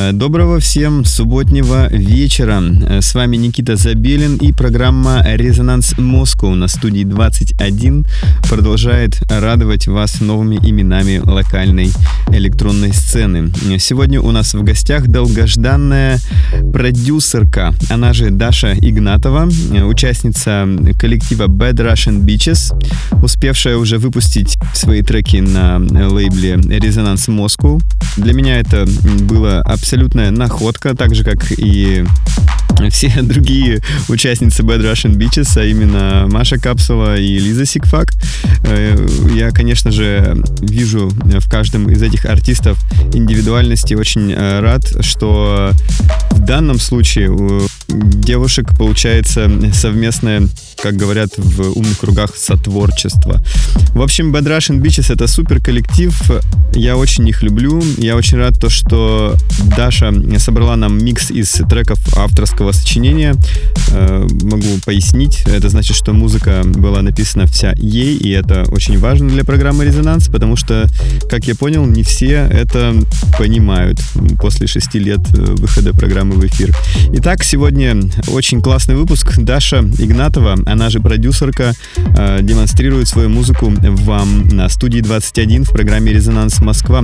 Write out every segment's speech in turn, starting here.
Э, доброго всем субботнего вечера. Э, с вами Никита Забелин и программа «Резонанс Москва» на студии 21 продолжает радовать вас новыми именами локальной электронной сцены. Сегодня у нас в гостях долгожданная продюсерка, она же Даша Игнатова, э, участница коллектива Bad Russian Beaches, успевшая уже выпустить свои треки на лейбле «Резонанс Москва». Для меня это было абсолютно абсолютная находка, так же, как и все другие участницы Bad Russian Beaches, а именно Маша Капсула и Лиза Сикфак. Э, я, конечно же, вижу в каждом из этих артистов индивидуальности. Очень э, рад, что в данном случае девушек получается совместное как говорят в умных кругах, сотворчество. В общем, Bad Russian Beaches — это супер коллектив. Я очень их люблю. Я очень рад то, что Даша собрала нам микс из треков авторского сочинения. Э, могу пояснить. Это значит, что музыка была написана вся ей, и это очень важно для программы «Резонанс», потому что, как я понял, не все это понимают после шести лет э, выхода программы в эфир. Итак, сегодня очень классный выпуск. Даша Игнатова, она же продюсерка, э, демонстрирует свою музыку вам на студии 21 в программе «Резонанс Москва».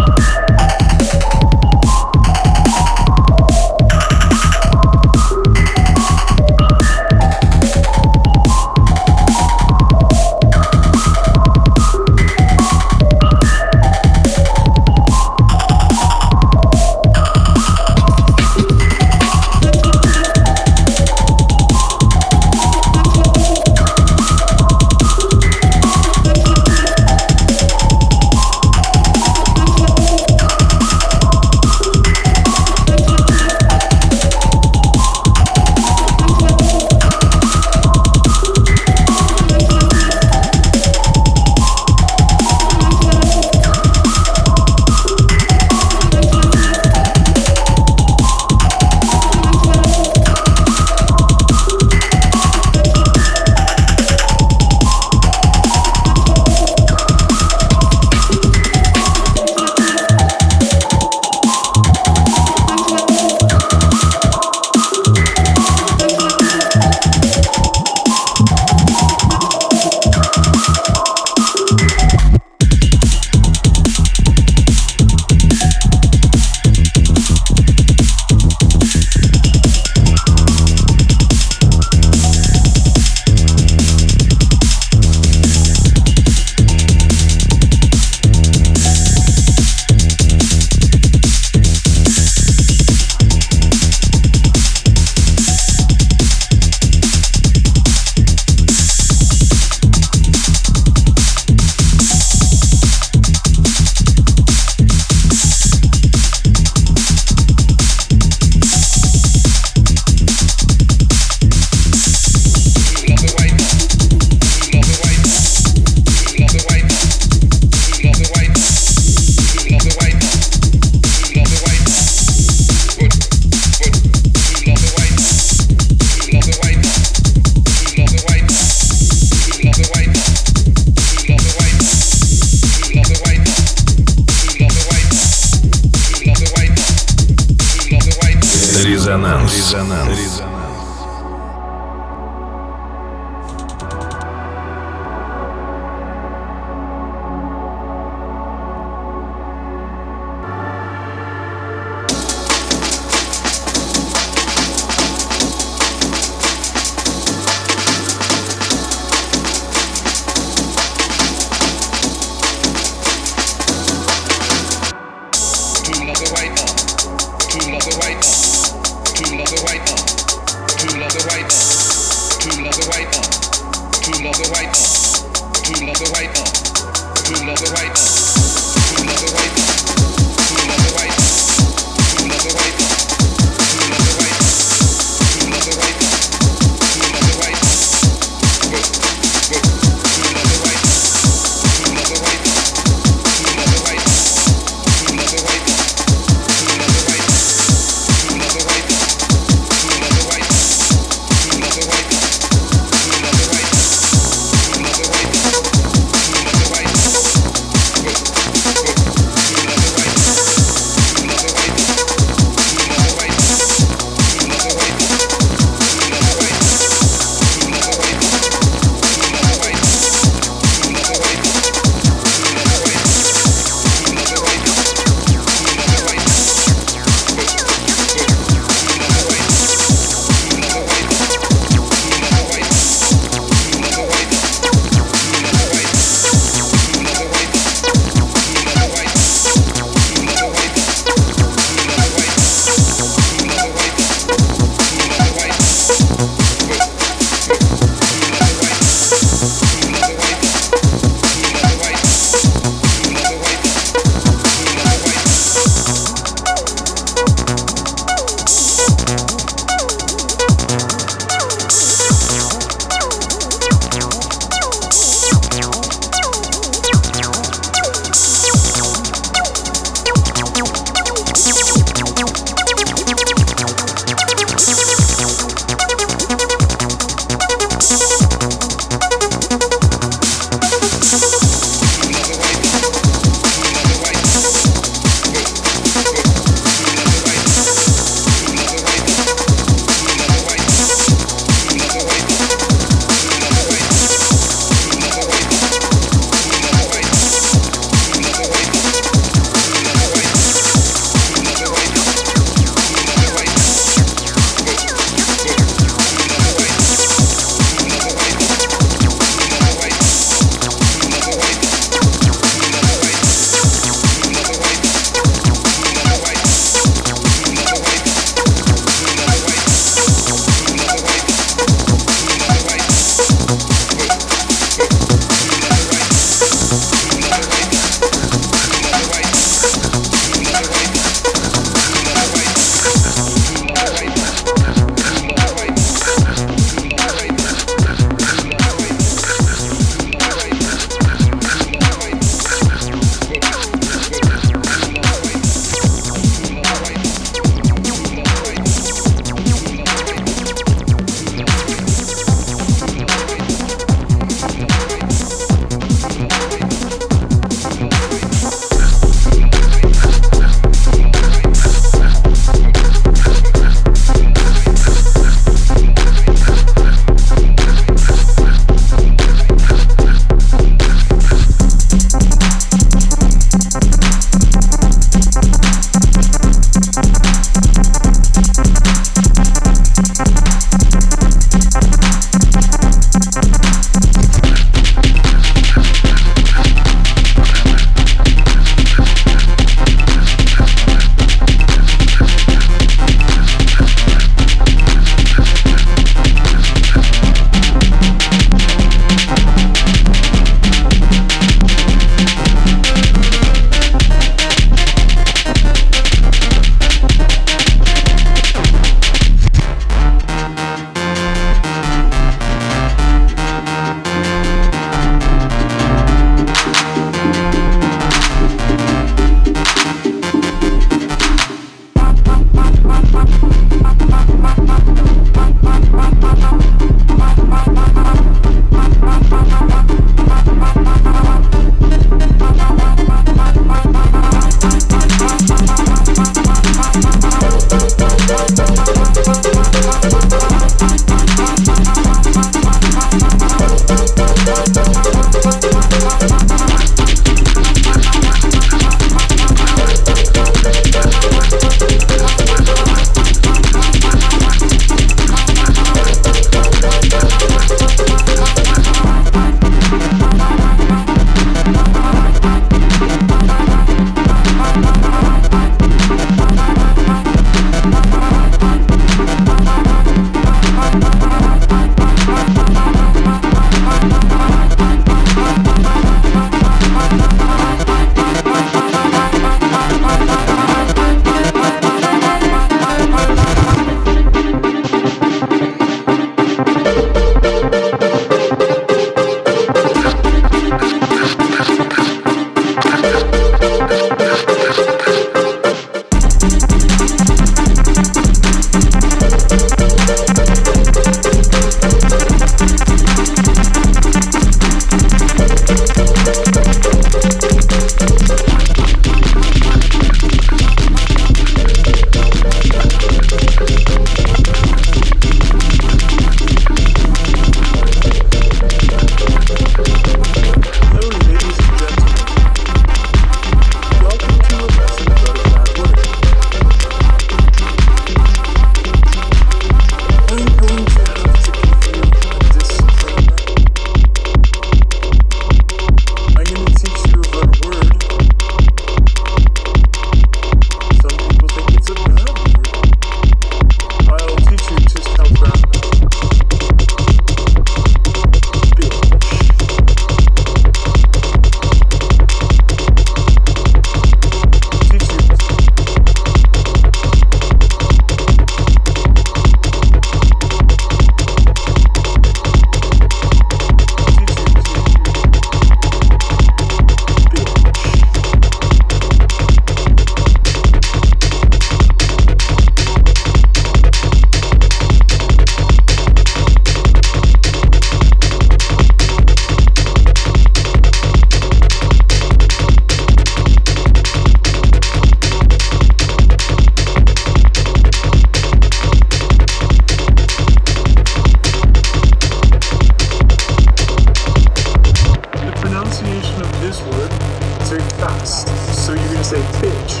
So you're gonna say bitch.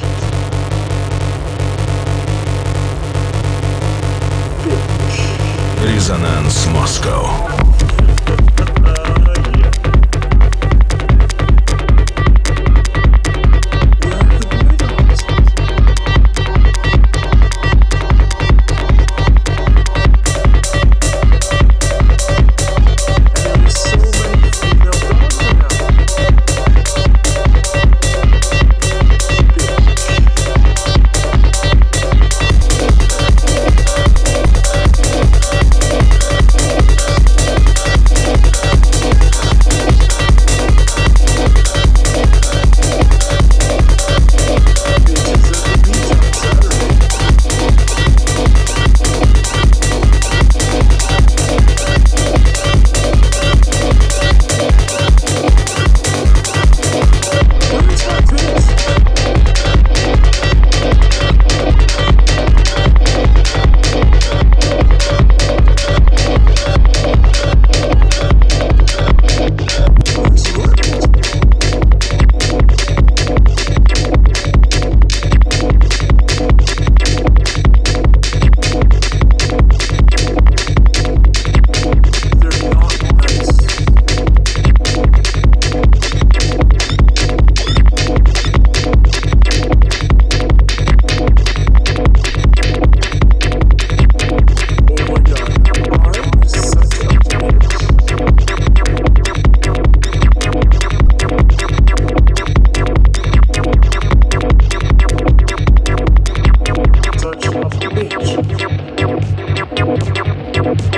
Bitch. Resonance Moscow.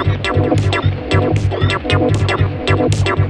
Thank you.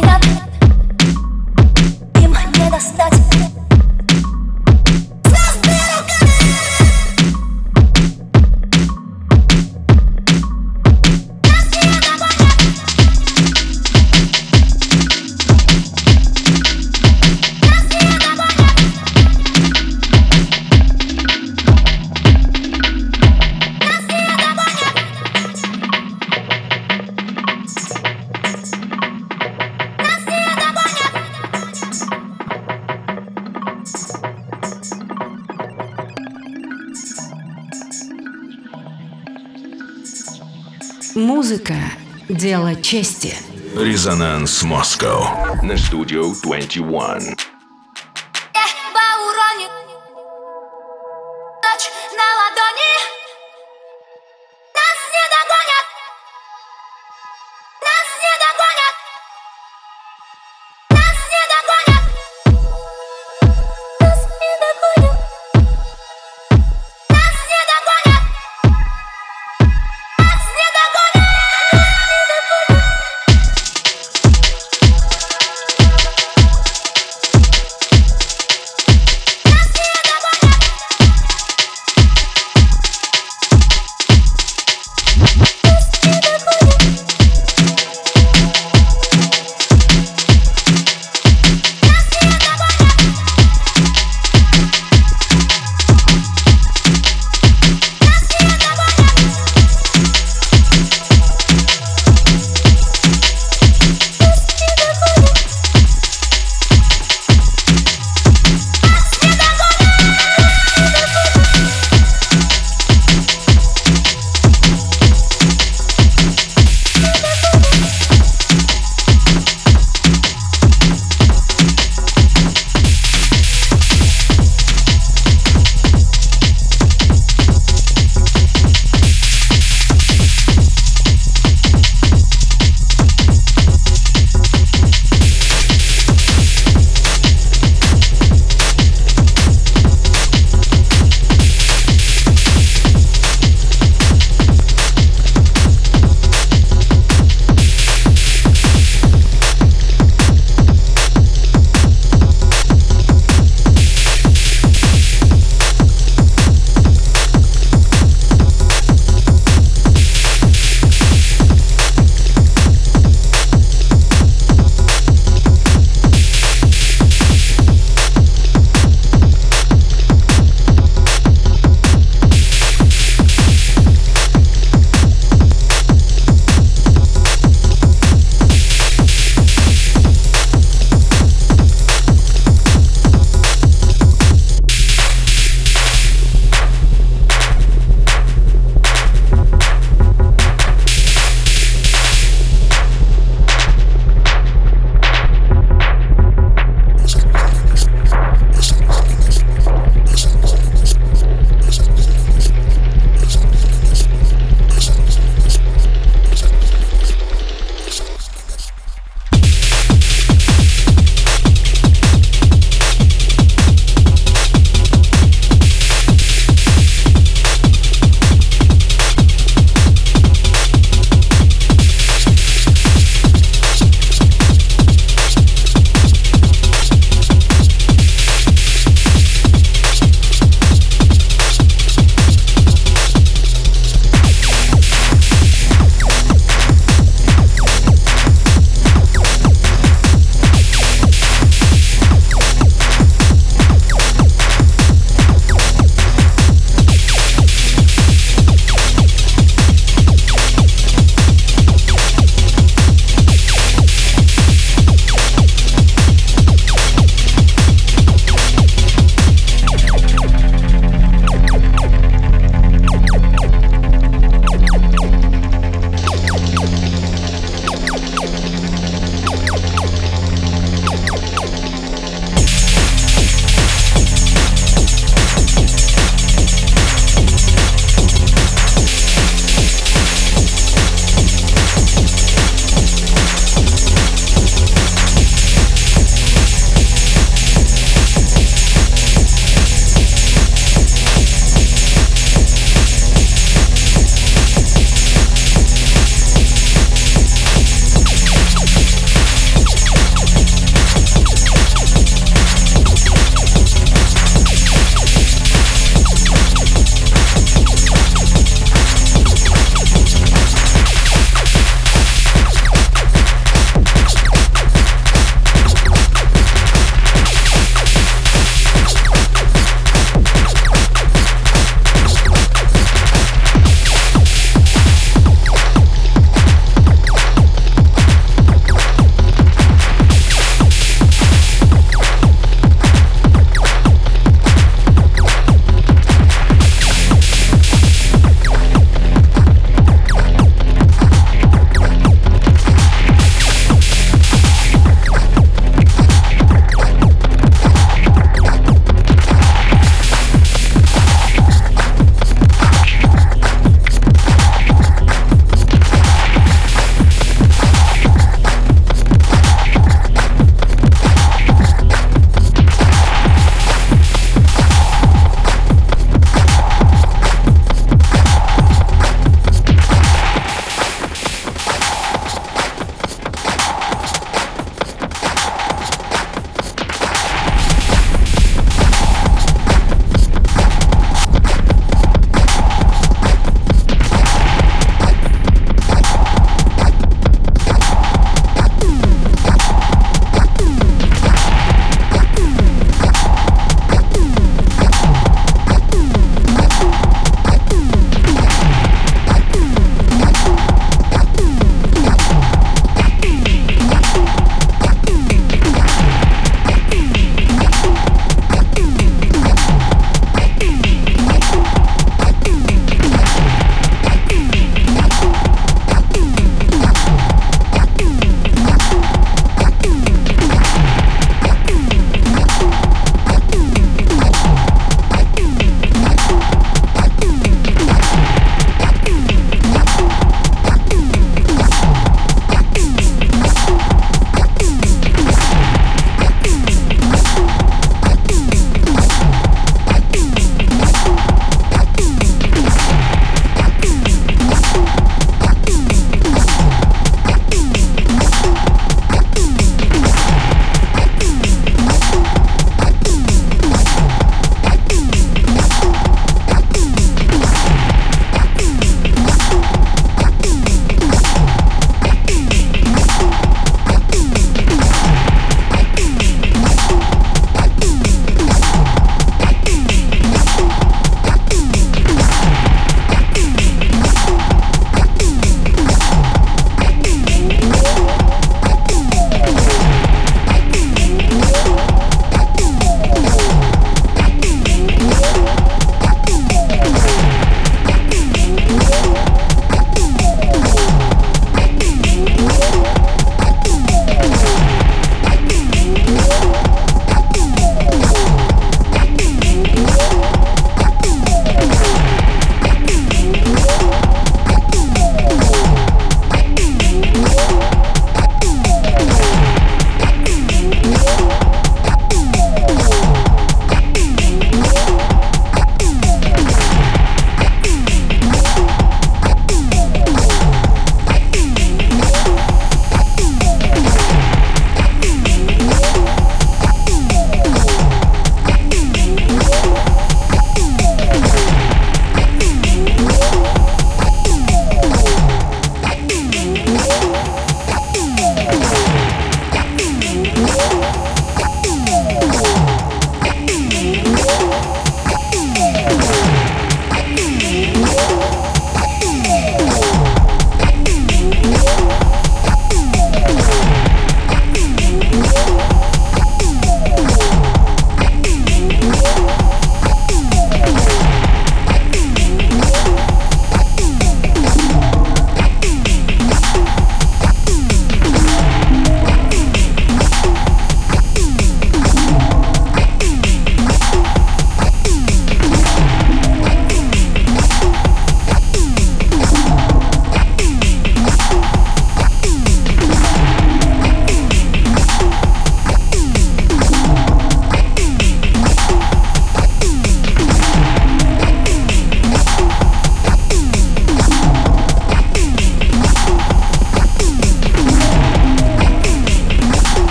меня Им не достать части. Резонанс Москва на студию 21.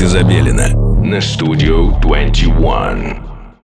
Никиты Забелина на студию 21.